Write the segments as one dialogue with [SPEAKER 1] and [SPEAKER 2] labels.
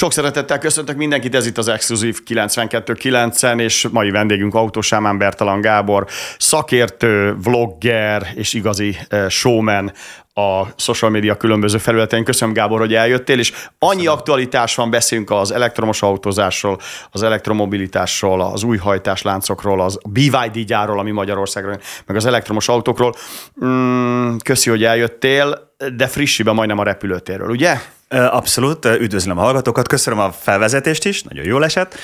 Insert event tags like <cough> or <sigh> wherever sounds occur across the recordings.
[SPEAKER 1] Sok szeretettel köszöntök mindenkit, ez itt az Exkluzív 92.9-en, és mai vendégünk Autósámán Bertalan Gábor, szakértő, vlogger és igazi eh, showman a social media különböző felületein. Köszönöm, Gábor, hogy eljöttél, és annyi Köszönöm. aktualitás van, beszélünk az elektromos autózásról, az elektromobilitásról, az új hajtásláncokról, az BYD gyárról, ami Magyarországról, meg az elektromos autókról. Mm, köszi, hogy eljöttél, de frissiben majdnem a repülőtérről, ugye?
[SPEAKER 2] Abszolút, üdvözlöm a hallgatókat, köszönöm a felvezetést is, nagyon jól esett.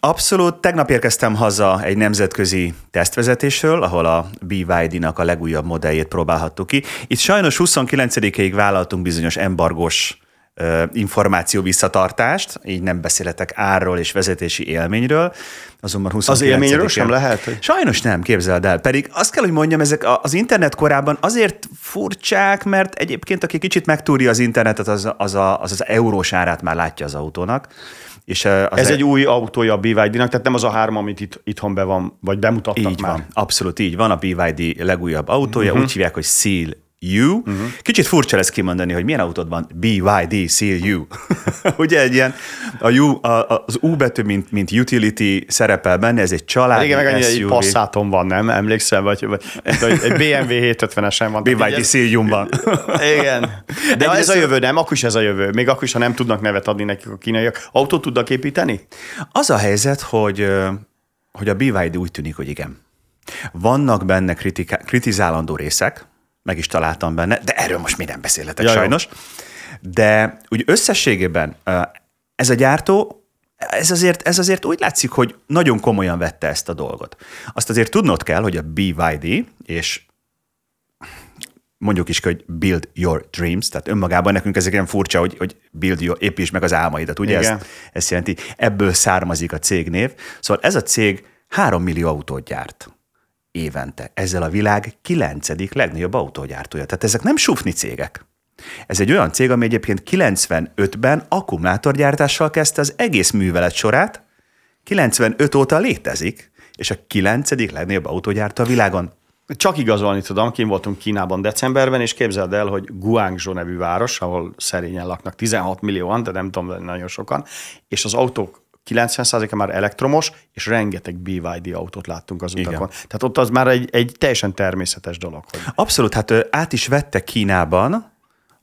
[SPEAKER 2] Abszolút, tegnap érkeztem haza egy nemzetközi tesztvezetésről, ahol a BYD-nak a legújabb modelljét próbálhattuk ki. Itt sajnos 29-ig vállaltunk bizonyos embargos információ visszatartást, így nem beszéletek árról és vezetési élményről.
[SPEAKER 1] Azonban 29 Az élményről sem lehet? Hogy...
[SPEAKER 2] Sajnos nem, képzeld el. Pedig azt kell, hogy mondjam, ezek az internet korában azért furcsák, mert egyébként aki kicsit megtúrja az internetet, az az, a, az, az eurós árát már látja az autónak.
[SPEAKER 1] És az Ez e... egy új autója a BYD-nak, tehát nem az a három, amit itt, itthon be van, vagy bemutattak
[SPEAKER 2] így
[SPEAKER 1] már.
[SPEAKER 2] Van, abszolút így van, a BYD legújabb autója, uh-huh. úgy hívják, hogy Seal U. Uh-huh. Kicsit furcsa lesz kimondani, hogy milyen autód van BYD Seal U. <laughs> Ugye egy ilyen, a U, a, az U betű, mint, mint utility szerepel benne, ez egy család.
[SPEAKER 1] Igen, meg annyi, egy Passaton van, nem? Emlékszel? Vagy, vagy egy <laughs> BMW 750-esen van.
[SPEAKER 2] BYD Seal U van. <laughs>
[SPEAKER 1] Igen. De egy ez a jövő, nem? Akkor is ez a jövő. Még akkor is, ha nem tudnak nevet adni nekik a kínaiak. Autót tudnak építeni?
[SPEAKER 2] Az a helyzet, hogy, hogy a BYD úgy tűnik, hogy igen. Vannak benne kritika- kritizálandó részek, meg is találtam benne, de erről most mi nem beszélhetek ja, sajnos. Jó. De úgy összességében ez a gyártó, ez azért, ez azért úgy látszik, hogy nagyon komolyan vette ezt a dolgot. Azt azért tudnod kell, hogy a BYD, és mondjuk is, hogy build your dreams, tehát önmagában nekünk ezek ilyen furcsa, hogy, hogy build your, építs meg az álmaidat, ugye? Igen. Ezt, ezt jelenti, ebből származik a cégnév. Szóval ez a cég 3 millió autót gyárt évente. Ezzel a világ kilencedik legnagyobb autógyártója. Tehát ezek nem sufni cégek. Ez egy olyan cég, ami egyébként 95-ben akkumulátorgyártással kezdte az egész művelet sorát, 95 óta létezik, és a kilencedik legnagyobb autógyártó a világon.
[SPEAKER 1] Csak igazolni tudom, kim voltunk Kínában decemberben, és képzeld el, hogy Guangzhou nevű város, ahol szerényen laknak 16 millióan, de nem tudom, nagyon sokan, és az autók 90%-a már elektromos, és rengeteg BYD autót láttunk az utakon. Igen. Tehát ott az már egy, egy teljesen természetes dolog. Hogy...
[SPEAKER 2] Abszolút, hát át is vette Kínában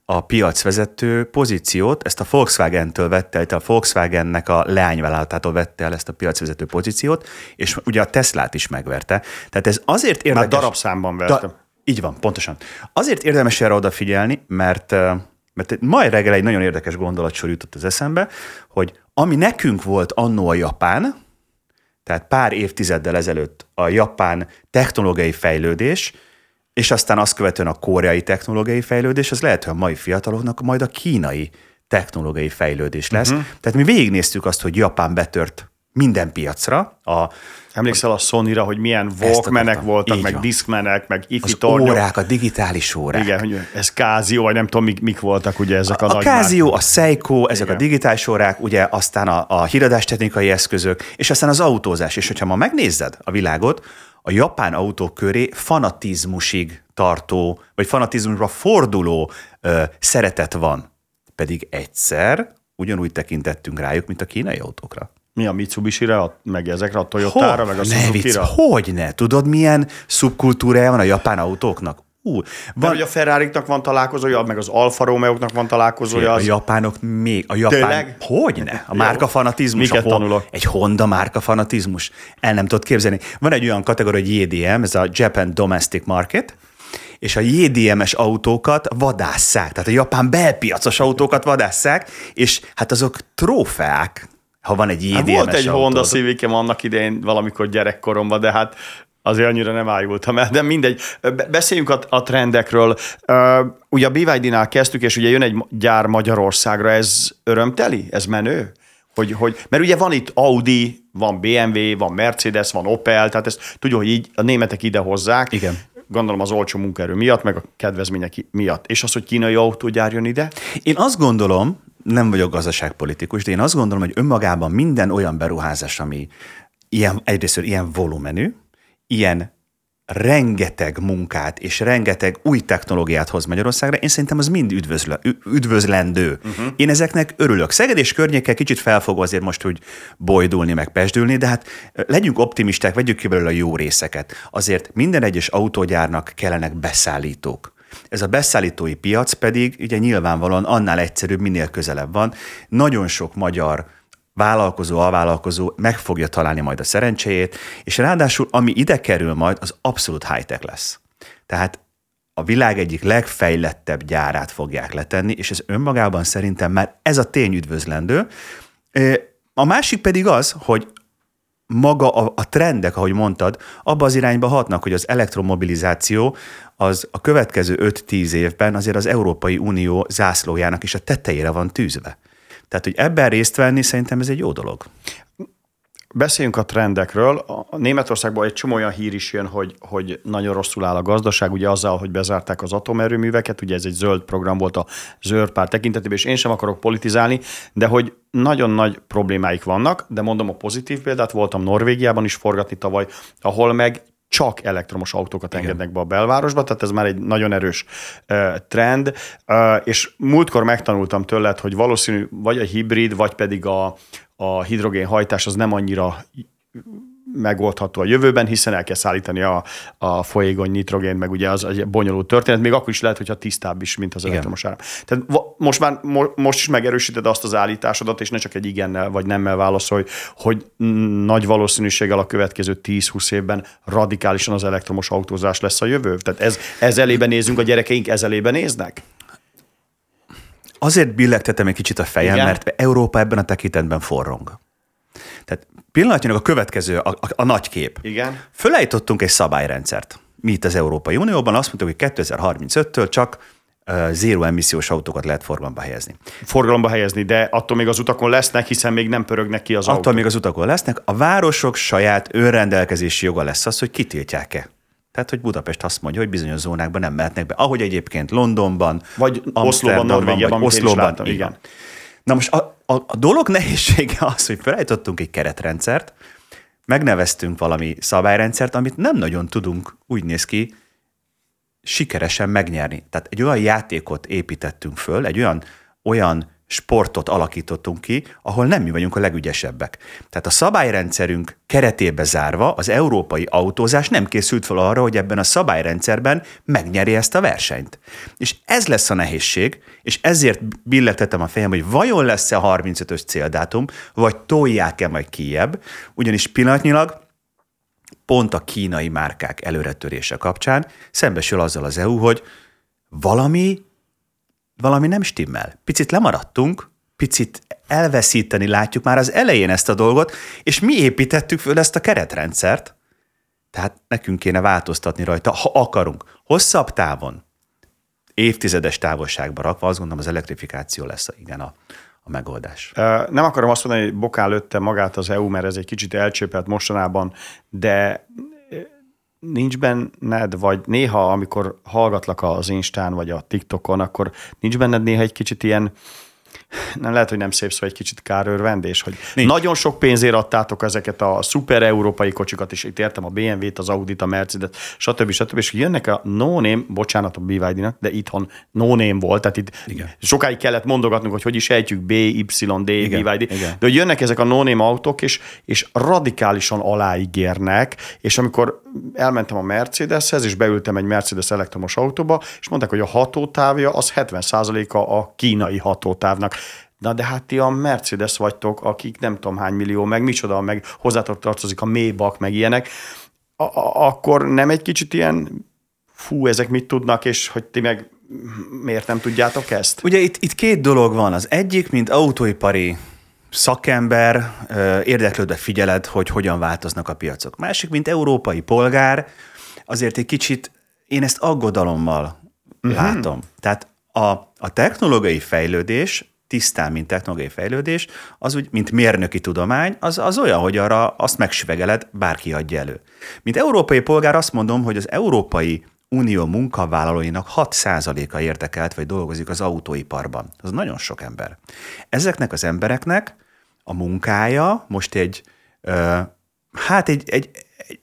[SPEAKER 2] a piacvezető pozíciót, ezt a Volkswagen-től vette el, a Volkswagennek a leányvállalatától vette el ezt a piacvezető pozíciót, és ugye a Teslát is megverte. Tehát ez azért érdekes...
[SPEAKER 1] Már darabszámban vertem. Da,
[SPEAKER 2] így van, pontosan. Azért érdemes erre odafigyelni, mert mert ma reggel egy nagyon érdekes gondolatsor jutott az eszembe, hogy ami nekünk volt annó a Japán, tehát pár évtizeddel ezelőtt a japán technológiai fejlődés, és aztán azt követően a koreai technológiai fejlődés, az lehet, hogy a mai fiataloknak majd a kínai technológiai fejlődés lesz. Uh-huh. Tehát mi végignéztük azt, hogy Japán betört minden piacra. A,
[SPEAKER 1] Emlékszel a Sony-ra, hogy milyen Walkmanek voltak, meg Discmanek, meg ifi
[SPEAKER 2] Az tornyok. órák, a digitális órák.
[SPEAKER 1] Igen, hogy ez Casio, vagy nem tudom, mik, mik voltak ugye ezek a,
[SPEAKER 2] a
[SPEAKER 1] nagy
[SPEAKER 2] Casio, a Seiko, ezek Igen. a digitális órák, ugye aztán a, a híradástechnikai eszközök, és aztán az autózás. És hogyha ma megnézed a világot, a japán autók köré fanatizmusig tartó, vagy fanatizmusra forduló ö, szeretet van. Pedig egyszer ugyanúgy tekintettünk rájuk, mint a kínai autókra.
[SPEAKER 1] Mi a Mitsubishi-re, meg ezekre a Toyota-ra, meg a Suzuki-ra?
[SPEAKER 2] Hogy ne? Tudod, milyen szubkultúrája van a japán autóknak?
[SPEAKER 1] Ú, van... hogy a ferrari van találkozója, meg az Alfa romeo van találkozója.
[SPEAKER 2] Az... A japánok még, a japán... Tényleg? Hogyne? A márka fanatizmus.
[SPEAKER 1] Miket a, tanulok?
[SPEAKER 2] Egy Honda márka fanatizmus. El nem tudod képzelni. Van egy olyan kategória, hogy JDM, ez a Japan Domestic Market, és a JDM-es autókat vadásszák, tehát a japán belpiacos autókat vadásszák, és hát azok trófeák, ha van egy JDM-es hát
[SPEAKER 1] Volt egy autód. Honda civic annak idején valamikor gyerekkoromban, de hát azért annyira nem ájultam el, de mindegy. Beszéljünk a, a trendekről. Ugye a BYD-nál kezdtük, és ugye jön egy gyár Magyarországra, ez örömteli? Ez menő? Hogy, hogy, mert ugye van itt Audi, van BMW, van Mercedes, van Opel, tehát ezt tudjuk, hogy így a németek ide hozzák.
[SPEAKER 2] Igen.
[SPEAKER 1] Gondolom az olcsó munkaerő miatt, meg a kedvezmények miatt. És az, hogy kínai autógyár jön ide?
[SPEAKER 2] Én azt gondolom, nem vagyok gazdaságpolitikus, de én azt gondolom, hogy önmagában minden olyan beruházás, ami ilyen, egyrészt ilyen volumenű, ilyen rengeteg munkát és rengeteg új technológiát hoz Magyarországra, én szerintem az mind üdvözle, üdvözlendő. Uh-huh. Én ezeknek örülök. Szeged és környéke kicsit felfog azért most úgy bojdulni, meg pesdülni, de hát legyünk optimisták, vegyük ki belőle a jó részeket. Azért minden egyes autógyárnak kellenek beszállítók. Ez a beszállítói piac pedig ugye nyilvánvalóan annál egyszerűbb, minél közelebb van. Nagyon sok magyar vállalkozó, alvállalkozó meg fogja találni majd a szerencséjét, és ráadásul ami ide kerül majd, az abszolút high-tech lesz. Tehát a világ egyik legfejlettebb gyárát fogják letenni, és ez önmagában szerintem már ez a tény üdvözlendő. A másik pedig az, hogy maga a, a trendek, ahogy mondtad, abba az irányba hatnak, hogy az elektromobilizáció az a következő 5-10 évben azért az Európai Unió zászlójának is a tetejére van tűzve. Tehát, hogy ebben részt venni, szerintem ez egy jó dolog.
[SPEAKER 1] Beszéljünk a trendekről. A Németországban egy csomó olyan hír is jön, hogy, hogy nagyon rosszul áll a gazdaság, ugye azzal, hogy bezárták az atomerőműveket, ugye ez egy zöld program volt a zöld pár tekintetében, és én sem akarok politizálni, de hogy nagyon nagy problémáik vannak, de mondom a pozitív példát, voltam Norvégiában is forgatni tavaly, ahol meg csak elektromos autókat Igen. engednek be a belvárosba, tehát ez már egy nagyon erős uh, trend, uh, és múltkor megtanultam tőled, hogy valószínű vagy a hibrid, vagy pedig a, a hidrogénhajtás az nem annyira megoldható a jövőben, hiszen el kell szállítani a, a folyékony nitrogén, meg ugye az egy bonyolult történet, még akkor is lehet, hogyha tisztább is, mint az Igen. elektromos áram. Tehát most már most is megerősíted azt az állításodat, és ne csak egy igennel vagy nemmel válaszolj, hogy nagy valószínűséggel a következő 10-20 évben radikálisan az elektromos autózás lesz a jövő. Tehát ez, ez elében nézünk, a gyerekeink ez elében néznek?
[SPEAKER 2] Azért billegtetem egy kicsit a fejem, Igen? mert Európa ebben a tekintetben forrong. Tehát pillanatnyilag a következő, a, a, a nagy kép.
[SPEAKER 1] Igen.
[SPEAKER 2] Fölállítottunk egy szabályrendszert. Mi itt az Európai Unióban azt mondtuk, hogy 2035-től csak zéró emissziós autókat lehet forgalomba helyezni.
[SPEAKER 1] Forgalomba helyezni, de attól még az utakon lesznek, hiszen még nem pörögnek ki az
[SPEAKER 2] attól
[SPEAKER 1] autók.
[SPEAKER 2] még az utakon lesznek. A városok saját önrendelkezési joga lesz az, hogy kitiltják-e. Tehát, hogy Budapest azt mondja, hogy bizonyos zónákban nem mehetnek be. Ahogy egyébként Londonban,
[SPEAKER 1] vagy Oszlóban, Norvégiában,
[SPEAKER 2] vagy Oszlóban, láttam, igen. Na most a, a, a dolog nehézsége az, hogy felállítottunk egy keretrendszert, megneveztünk valami szabályrendszert, amit nem nagyon tudunk, úgy néz ki, sikeresen megnyerni. Tehát egy olyan játékot építettünk föl, egy olyan, olyan sportot alakítottunk ki, ahol nem mi vagyunk a legügyesebbek. Tehát a szabályrendszerünk keretébe zárva az európai autózás nem készült fel arra, hogy ebben a szabályrendszerben megnyeri ezt a versenyt. És ez lesz a nehézség, és ezért billetetem a fejem, hogy vajon lesz-e a 35-ös céldátum, vagy tolják-e majd kiebb, ugyanis pillanatnyilag pont a kínai márkák előretörése kapcsán szembesül azzal az EU, hogy valami valami nem stimmel. Picit lemaradtunk, picit elveszíteni látjuk már az elején ezt a dolgot, és mi építettük föl ezt a keretrendszert, tehát nekünk kéne változtatni rajta, ha akarunk. Hosszabb távon, évtizedes távolságba rakva, azt gondolom az elektrifikáció lesz igen a, a megoldás.
[SPEAKER 1] Nem akarom azt mondani, hogy bokál magát az EU, mert ez egy kicsit elcsépelt mostanában, de nincs benned, vagy néha, amikor hallgatlak az Instán, vagy a TikTokon, akkor nincs benned néha egy kicsit ilyen, nem lehet, hogy nem szép szó, egy kicsit kárőrvendés, hogy Nincs. nagyon sok pénzért adtátok ezeket a szuper európai kocsikat, és itt értem a BMW-t, az Audi-t, a Mercedes, stb. stb. És jönnek a no name, bocsánat a byd de itthon no name volt, tehát itt Igen. sokáig kellett mondogatnunk, hogy hogy is ejtjük B, Y, D, Igen. BYD, Igen. de hogy jönnek ezek a no name autók, és, és radikálisan aláígérnek, és amikor elmentem a Mercedeshez, és beültem egy Mercedes elektromos autóba, és mondták, hogy a hatótávja az 70%-a a kínai hatótávnak. Na de hát ti a Mercedes vagytok, akik nem tudom hány millió, meg micsoda, meg hozzátok tartozik a mélybak, meg ilyenek, akkor nem egy kicsit ilyen fú, ezek mit tudnak, és hogy ti meg miért nem tudjátok ezt?
[SPEAKER 2] Ugye itt, itt két dolog van. Az egyik, mint autóipari szakember, érdeklődve figyeled, hogy hogyan változnak a piacok. Másik, mint európai polgár, azért egy kicsit én ezt aggodalommal uh-huh. látom. Tehát a, a technológiai fejlődés, tisztán, mint technológiai fejlődés, az úgy, mint mérnöki tudomány, az, az olyan, hogy arra azt megsüvegeled, bárki adja elő. Mint európai polgár azt mondom, hogy az európai Unió munkavállalóinak 6%-a érdekelt, vagy dolgozik az autóiparban. Az nagyon sok ember. Ezeknek az embereknek a munkája most egy, hát egy, egy,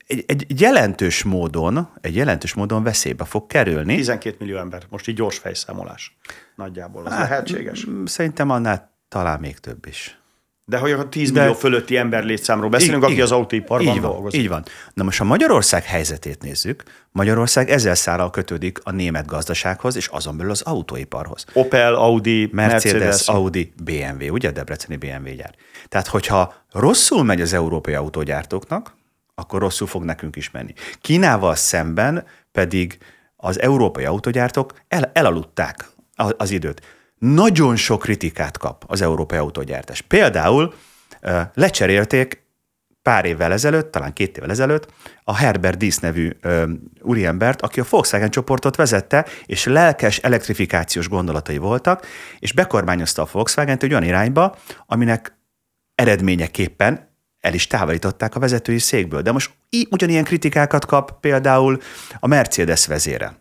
[SPEAKER 2] egy, egy jelentős módon, egy jelentős módon veszélybe fog kerülni.
[SPEAKER 1] 12 millió ember, most így gyors fejszámolás nagyjából. Az hát, lehetséges?
[SPEAKER 2] Szerintem annál talán még több is.
[SPEAKER 1] De hogy a 10 millió De... fölötti ember létszámról beszélünk, aki az autóiparban
[SPEAKER 2] így van, dolgozik. Így van. Na most a Magyarország helyzetét nézzük, Magyarország ezzel szállal kötődik a német gazdasághoz, és azon belül az autóiparhoz.
[SPEAKER 1] Opel, Audi,
[SPEAKER 2] Mercedes, Mercedes, Audi, BMW, ugye a Debreceni BMW gyár. Tehát, hogyha rosszul megy az európai autógyártóknak, akkor rosszul fog nekünk is menni. Kínával szemben pedig az európai autógyártók el, elaludták az időt nagyon sok kritikát kap az európai autógyártás. Például lecserélték pár évvel ezelőtt, talán két évvel ezelőtt, a Herbert Diess nevű ö, úriembert, aki a Volkswagen csoportot vezette, és lelkes elektrifikációs gondolatai voltak, és bekormányozta a Volkswagen-t egy olyan irányba, aminek eredményeképpen el is távolították a vezetői székből. De most ugyanilyen kritikákat kap például a Mercedes vezére.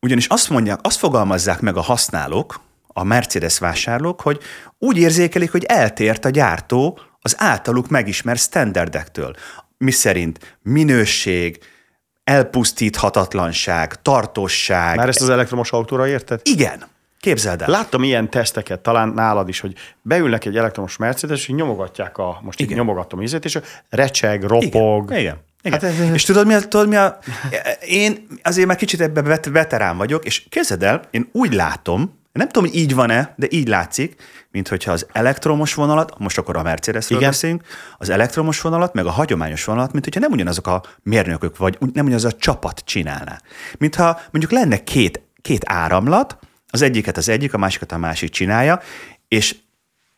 [SPEAKER 2] Ugyanis azt mondják, azt fogalmazzák meg a használók, a Mercedes vásárlók, hogy úgy érzékelik, hogy eltért a gyártó az általuk megismert standardektől, mi szerint minőség, elpusztíthatatlanság, tartosság.
[SPEAKER 1] Már ezt az elektromos autóra érted?
[SPEAKER 2] Igen. Képzeld el.
[SPEAKER 1] Láttam ilyen teszteket, talán nálad is, hogy beülnek egy elektromos Mercedes, és nyomogatják a, most Igen. így nyomogatom ízét, és recseg, ropog.
[SPEAKER 2] Igen. Igen. Igen. Hát, és tudod mi, a, tudod mi a... Én azért már kicsit ebben veterán vagyok, és képzeld el, én úgy látom, nem tudom, hogy így van-e, de így látszik, mint hogyha az elektromos vonalat, most akkor a Mercedesről Igen. beszélünk, az elektromos vonalat, meg a hagyományos vonalat, mint hogyha nem ugyanazok a mérnökök, vagy nem ugyanaz a csapat csinálná. Mintha mondjuk lenne két, két áramlat, az egyiket az egyik, a másikat a másik csinálja, és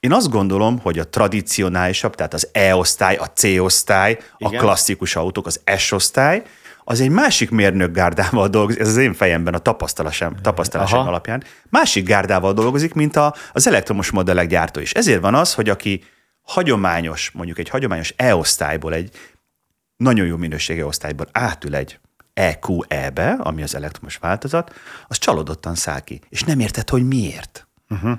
[SPEAKER 2] én azt gondolom, hogy a tradicionálisabb, tehát az E-osztály, a C-osztály, a klasszikus autók, az S-osztály, az egy másik mérnök gárdával dolgozik, ez az én fejemben a tapasztalásom, tapasztalásom alapján, másik gárdával dolgozik, mint a, az elektromos modellek gyártó is. Ezért van az, hogy aki hagyományos, mondjuk egy hagyományos E-osztályból, egy nagyon jó minőségi osztályból átül egy EQE-be, ami az elektromos változat, az csalódottan száll ki, és nem érted, hogy miért. Uh-huh.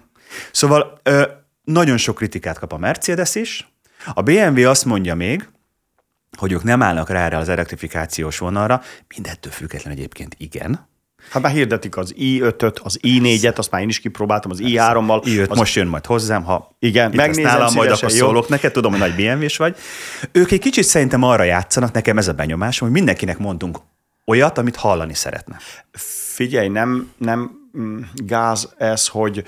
[SPEAKER 2] Szóval ö, nagyon sok kritikát kap a Mercedes is. A BMW azt mondja még, hogy ők nem állnak rá erre az elektrifikációs vonalra, mindettől független egyébként igen.
[SPEAKER 1] Hát már hirdetik az i5-öt, az i4-et, azt már én is kipróbáltam, az i3-mal.
[SPEAKER 2] i5 az... most jön majd hozzám, ha
[SPEAKER 1] igen, megnézem nálam,
[SPEAKER 2] majd akkor szólok neked, tudom, hogy nagy BMW-s vagy. Ők egy kicsit szerintem arra játszanak, nekem ez a benyomásom, hogy mindenkinek mondunk olyat, amit hallani szeretne.
[SPEAKER 1] Figyelj, nem, nem mm, gáz ez, hogy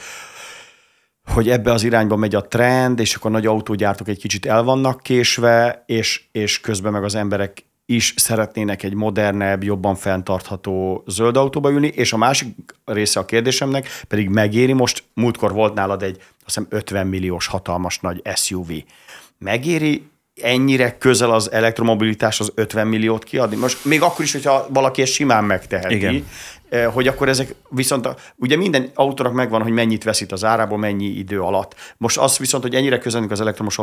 [SPEAKER 1] hogy ebbe az irányba megy a trend, és akkor nagy autógyártók egy kicsit el vannak késve, és, és közben meg az emberek is szeretnének egy modernebb, jobban fenntartható zöld autóba ülni, és a másik része a kérdésemnek pedig megéri, most múltkor volt nálad egy azt hiszem 50 milliós hatalmas nagy SUV. Megéri ennyire közel az elektromobilitás az 50 milliót kiadni? Most még akkor is, hogyha valaki ezt simán megteheti, Igen. Eh, hogy akkor ezek viszont, a, ugye minden autónak megvan, hogy mennyit veszít az árából, mennyi idő alatt. Most az viszont, hogy ennyire közelünk az elektromos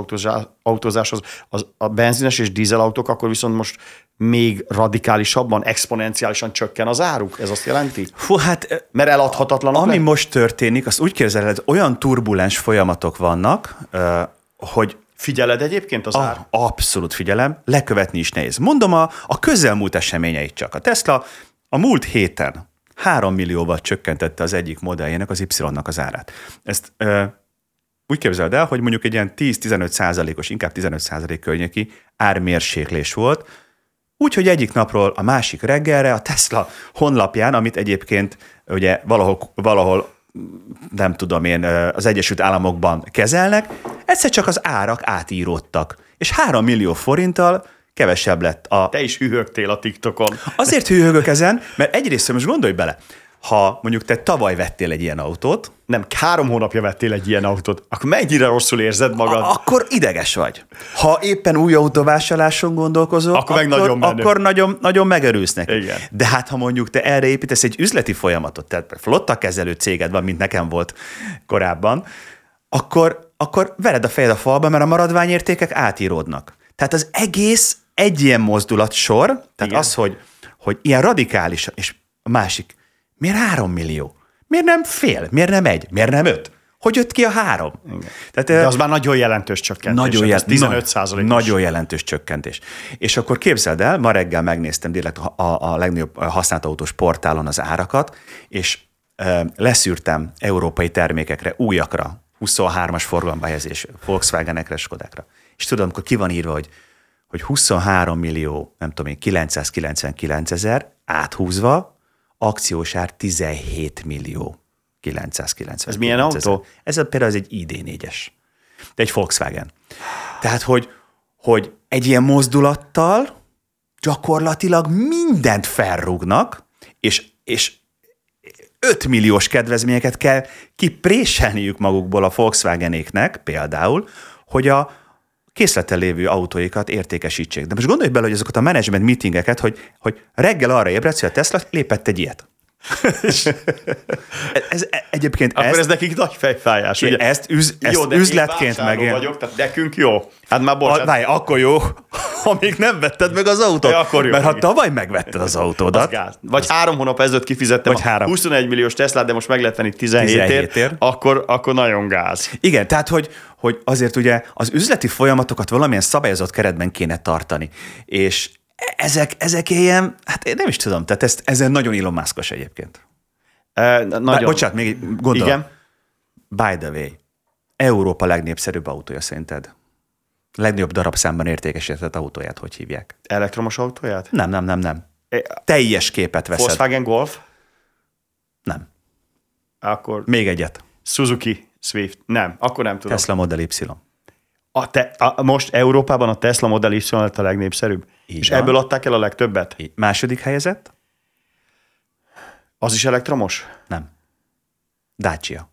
[SPEAKER 1] autózáshoz, az, a benzines és dízelautók, akkor viszont most még radikálisabban, exponenciálisan csökken az áruk? Ez azt jelenti?
[SPEAKER 2] Fú, hát... Eh,
[SPEAKER 1] Mert eladhatatlan.
[SPEAKER 2] Ami le? most történik, azt úgy képzeled, olyan turbulens folyamatok vannak, eh, hogy
[SPEAKER 1] Figyeled egyébként az a, ár?
[SPEAKER 2] Abszolút figyelem, lekövetni is nehéz. Mondom a, a közelmúlt eseményeit csak. A Tesla a múlt héten 3 millióval csökkentette az egyik modelljének, az Y-nak az árát. Ezt ö, úgy képzeld el, hogy mondjuk egy ilyen 10-15 százalékos, inkább 15 százalék környéki ármérséklés volt, Úgyhogy egyik napról a másik reggelre a Tesla honlapján, amit egyébként ugye valahol, valahol nem tudom én, az Egyesült Államokban kezelnek, egyszer csak az árak átíródtak. És 3 millió forinttal kevesebb lett a...
[SPEAKER 1] Te is hűhögtél a TikTokon.
[SPEAKER 2] Azért hűhögök ezen, mert egyrészt most gondolj bele, ha mondjuk te tavaly vettél egy ilyen autót,
[SPEAKER 1] nem, három hónapja vettél egy ilyen autót, akkor mennyire rosszul érzed magad?
[SPEAKER 2] Akkor ideges vagy. Ha éppen új autóvásárláson gondolkozol, akkor, akkor, nagyon, akkor nagyon, nagyon megerősz neki. Igen. De hát ha mondjuk te erre építesz egy üzleti folyamatot, tehát flotta kezelő céged van, mint nekem volt korábban, akkor, akkor vered a fejed a falba, mert a maradványértékek átíródnak. Tehát az egész egy ilyen mozdulat sor, tehát Igen. az, hogy, hogy ilyen radikális, és a másik, miért három millió? Miért nem fél? Miért nem egy? Miért nem öt? hogy jött ki a három.
[SPEAKER 1] Tehát, De az már nagyon jelentős csökkentés.
[SPEAKER 2] Nagyon
[SPEAKER 1] jel- 15 százalékos.
[SPEAKER 2] Nagyon jelentős csökkentés. És akkor képzeld el, ma reggel megnéztem direkt a, a, a legnagyobb használt autós portálon az árakat, és e, leszűrtem európai termékekre, újakra, 23-as forgalomba helyezés, Volkswagenekre, Skodákra. És tudom, amikor ki van írva, hogy, hogy 23 millió, nem tudom én, 999 ezer áthúzva, akciós ár 17 millió 990.
[SPEAKER 1] Ez milyen autó?
[SPEAKER 2] Ez például ez egy ID4-es. De egy Volkswagen. Tehát, hogy, hogy egy ilyen mozdulattal gyakorlatilag mindent felrúgnak, és, és 5 milliós kedvezményeket kell kipréselniük magukból a Volkswagenéknek például, hogy a készleten lévő autóikat értékesítsék. De most gondolj bele, hogy azokat a management meetingeket, hogy, hogy reggel arra ébredsz, hogy a Tesla lépett egy ilyet. <laughs> ez, egyébként
[SPEAKER 1] Akkor ezt, ez nekik nagy fejfájás.
[SPEAKER 2] Ugye? Ezt, üz, ezt jó, de üzletként meg.
[SPEAKER 1] vagyok, tehát nekünk jó. Hát már bocsánat.
[SPEAKER 2] Várj, akkor jó, <laughs> amíg nem vetted meg az autót. Ja, akkor jó, Mert ha tavaly megvetted az autódat. Az
[SPEAKER 1] gáz. Vagy az... három hónap ezelőtt kifizettem vagy három. 21 milliós Tesla, de most meg lehet venni 17, 17 ér, akkor, akkor nagyon gáz.
[SPEAKER 2] Igen, tehát hogy, hogy azért ugye az üzleti folyamatokat valamilyen szabályozott keretben kéne tartani. És ezek, ezek ilyen, hát én nem is tudom, tehát ezt, ezen nagyon Elon Musk-os egyébként.
[SPEAKER 1] E, nagyon. Bár,
[SPEAKER 2] bocsánat, még gondolom. Igen? By the way, Európa legnépszerűbb autója szerinted? Legnagyobb darabszámban értékesített autóját, hogy hívják?
[SPEAKER 1] Elektromos autóját?
[SPEAKER 2] Nem, nem, nem, nem. E, Teljes képet veszed.
[SPEAKER 1] Volkswagen Golf?
[SPEAKER 2] Nem.
[SPEAKER 1] Akkor...
[SPEAKER 2] Még egyet.
[SPEAKER 1] Suzuki Swift? Nem, akkor nem tudom.
[SPEAKER 2] Tesla Model Y.
[SPEAKER 1] A te, a, most Európában a Tesla Model Y lett a legnépszerűbb? Így és van. ebből adták el a legtöbbet?
[SPEAKER 2] Így. Második helyezett?
[SPEAKER 1] Az is elektromos?
[SPEAKER 2] Nem. Dacia.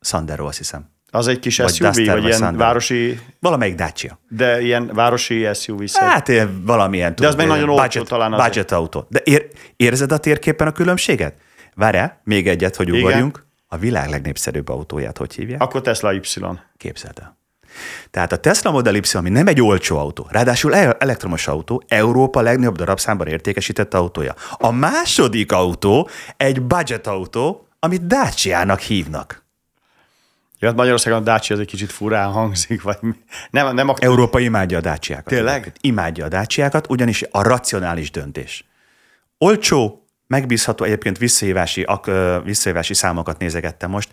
[SPEAKER 2] Sandero, azt hiszem.
[SPEAKER 1] Az egy kis vagy SUV, Duster, vagy, vagy ilyen Sandero. városi...
[SPEAKER 2] Valamelyik Dacia.
[SPEAKER 1] De ilyen városi SUV
[SPEAKER 2] -szer. Hát ilyen valamilyen.
[SPEAKER 1] De az még nagyon olcsó budget,
[SPEAKER 2] talán azért. Budget autó. De ér, érzed a térképen a különbséget? Várjál, még egyet, hogy ugorjunk. A világ legnépszerűbb autóját hogy hívják?
[SPEAKER 1] Akkor Tesla Y.
[SPEAKER 2] Képzeld el. Tehát a Tesla Model Y, ami nem egy olcsó autó, ráadásul elektromos autó, Európa legnagyobb darabszámban értékesített autója. A második autó egy budget autó, amit Dacia-nak hívnak.
[SPEAKER 1] Ja, hát Magyarországon a Dacia az egy kicsit furán hangzik, vagy? Nem, nem
[SPEAKER 2] ak- Európa imádja a Dacia-kat.
[SPEAKER 1] Tényleg?
[SPEAKER 2] Imádja a Dacia-kat, ugyanis a racionális döntés. Olcsó, megbízható, egyébként visszahívási, visszahívási számokat nézegettem most,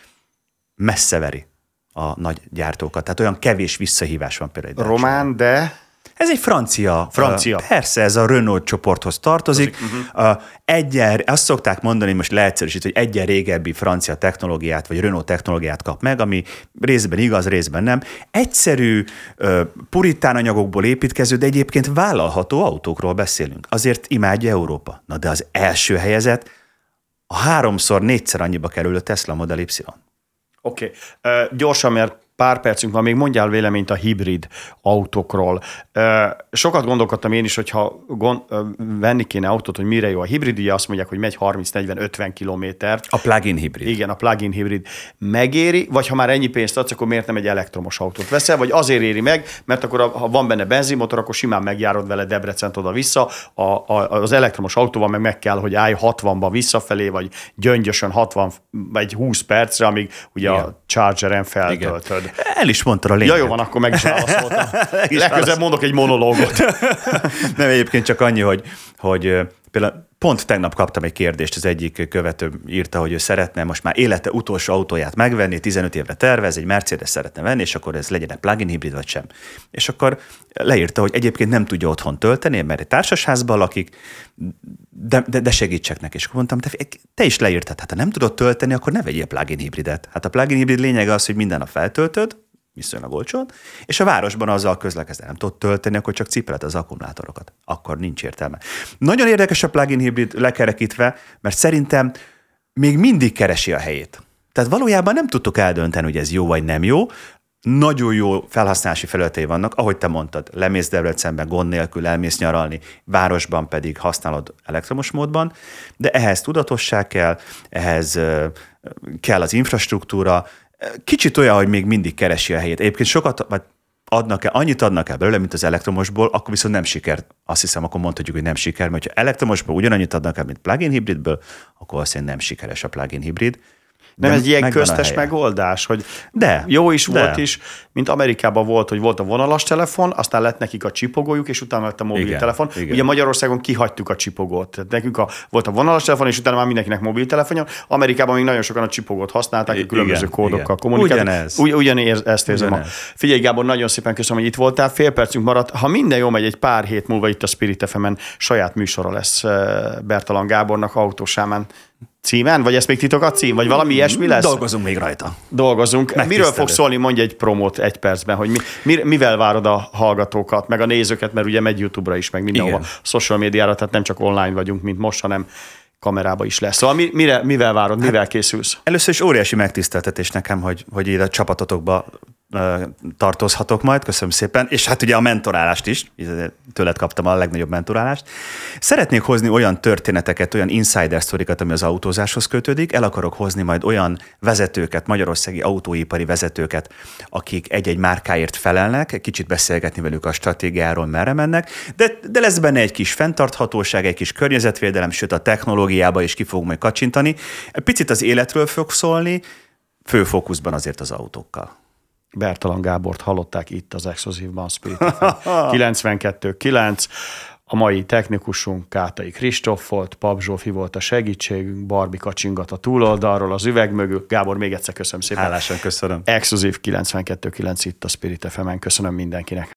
[SPEAKER 2] messze veri a nagy gyártókat. Tehát olyan kevés visszahívás van például.
[SPEAKER 1] Román, de...
[SPEAKER 2] Ez egy francia.
[SPEAKER 1] Francia.
[SPEAKER 2] Persze, ez a Renault csoporthoz tartozik. Uh-huh. Egyen, azt szokták mondani, most leegyszerűsít, hogy egyen régebbi francia technológiát, vagy Renault technológiát kap meg, ami részben igaz, részben nem. Egyszerű, puritán anyagokból építkező, de egyébként vállalható autókról beszélünk. Azért imádja Európa. Na de az első helyezett a háromszor, négyszer annyiba kerül a Tesla Model Y.
[SPEAKER 1] Oké, okay. uh, gyorsan, mert pár percünk van, még mondjál véleményt a hibrid autókról. Sokat gondolkodtam én is, hogyha gond, venni kéne autót, hogy mire jó a hibrid, ugye azt mondják, hogy megy 30-40-50 kilométert.
[SPEAKER 2] A plug-in hibrid.
[SPEAKER 1] Igen, a plug-in hibrid. Megéri, vagy ha már ennyi pénzt adsz, akkor miért nem egy elektromos autót veszel, vagy azért éri meg, mert akkor ha van benne benzinmotor, akkor simán megjárod vele Debrecen oda-vissza, a, a, az elektromos autóval meg meg kell, hogy állj 60-ba visszafelé, vagy gyöngyösen 60 vagy 20 percre, amíg ugye Igen. a chargeren feltöltöd. Igen.
[SPEAKER 2] El is mondta a lényeg.
[SPEAKER 1] Ja, jó van, akkor meg is válaszoltam. <laughs> Legközelebb mondok egy monológot. <laughs>
[SPEAKER 2] Nem, egyébként csak annyi, hogy, hogy például pont tegnap kaptam egy kérdést, az egyik követő írta, hogy ő szeretne most már élete utolsó autóját megvenni, 15 évre tervez, egy Mercedes szeretne venni, és akkor ez legyen egy plug-in hibrid vagy sem. És akkor leírta, hogy egyébként nem tudja otthon tölteni, mert egy társasházban lakik, de, de, de segítsek neki. És akkor mondtam, te, te is leírtad, hát ha nem tudod tölteni, akkor ne vegyél plug-in hibridet. Hát a plug-in hibrid lényege az, hogy minden a feltöltöd, viszonylag olcsón, és a városban azzal közlekezni nem tudod tölteni, akkor csak cipeled az akkumulátorokat. Akkor nincs értelme. Nagyon érdekes a plug-in hibrid lekerekítve, mert szerintem még mindig keresi a helyét. Tehát valójában nem tudtuk eldönteni, hogy ez jó vagy nem jó. Nagyon jó felhasználási felületei vannak, ahogy te mondtad, lemész Debrecenben gond nélkül, elmész nyaralni, városban pedig használod elektromos módban, de ehhez tudatosság kell, ehhez kell az infrastruktúra, kicsit olyan, hogy még mindig keresi a helyét. Egyébként sokat, vagy adnak-e, annyit adnak el belőle, mint az elektromosból, akkor viszont nem siker. Azt hiszem, akkor mondhatjuk, hogy nem siker, mert ha elektromosból ugyanannyit adnak el, mint plug-in hibridből, akkor azt nem sikeres a plug-in hibrid.
[SPEAKER 1] Nem ez egy ilyen köztes megoldás, hogy de, jó is de. volt is, mint Amerikában volt, hogy volt a vonalas telefon, aztán lett nekik a csipogójuk, és utána lett a mobiltelefon. Igen, igen. Ugye Magyarországon kihagytuk a csipogót. Tehát nekünk a, volt a vonalas telefon, és utána már mindenkinek mobiltelefonja. Amerikában még nagyon sokan a csipogót használták, a különböző igen, kódokkal kommunikáltak. Ugyanez. Ugy, ugyanez, ezt érzem. Ugyanez. Figyelj Gábor, nagyon szépen köszönöm, hogy itt voltál. Fél percünk maradt. Ha minden jó megy, egy pár hét múlva itt a Spirit fm saját műsora lesz eh, Bertalan Gábornak autósámán címen, vagy ez még titok a cím, vagy valami ilyesmi lesz?
[SPEAKER 2] Dolgozunk még rajta.
[SPEAKER 1] Dolgozunk. Miről fog szólni, mondj egy promót egy percben, hogy mi, mivel várod a hallgatókat, meg a nézőket, mert ugye megy YouTube-ra is, meg mindenhova, Igen. social médiára, tehát nem csak online vagyunk, mint most, hanem kamerába is lesz. Szóval mi, mire, mivel várod, hát mivel készülsz?
[SPEAKER 2] Először is óriási megtiszteltetés nekem, hogy, hogy így a csapatotokba tartozhatok majd, köszönöm szépen, és hát ugye a mentorálást is, tőled kaptam a legnagyobb mentorálást. Szeretnék hozni olyan történeteket, olyan insider sztorikat, ami az autózáshoz kötődik, el akarok hozni majd olyan vezetőket, magyarországi autóipari vezetőket, akik egy-egy márkáért felelnek, kicsit beszélgetni velük a stratégiáról, merre mennek, de, de lesz benne egy kis fenntarthatóság, egy kis környezetvédelem, sőt a technológiába is ki fogunk majd kacsintani. Picit az életről fog szólni, fő fókuszban azért az autókkal.
[SPEAKER 1] Bertalan Gábort hallották itt az Explosívban Spirit 92.9. A mai technikusunk Kátai Kristóf volt, Pap Zsófi volt a segítségünk, Barbi kacsingat a túloldalról, az üveg mögül. Gábor, még egyszer köszönöm szépen.
[SPEAKER 2] Hálásan köszönöm.
[SPEAKER 1] Exkluzív 92.9 itt a Spirit fm köszönöm mindenkinek.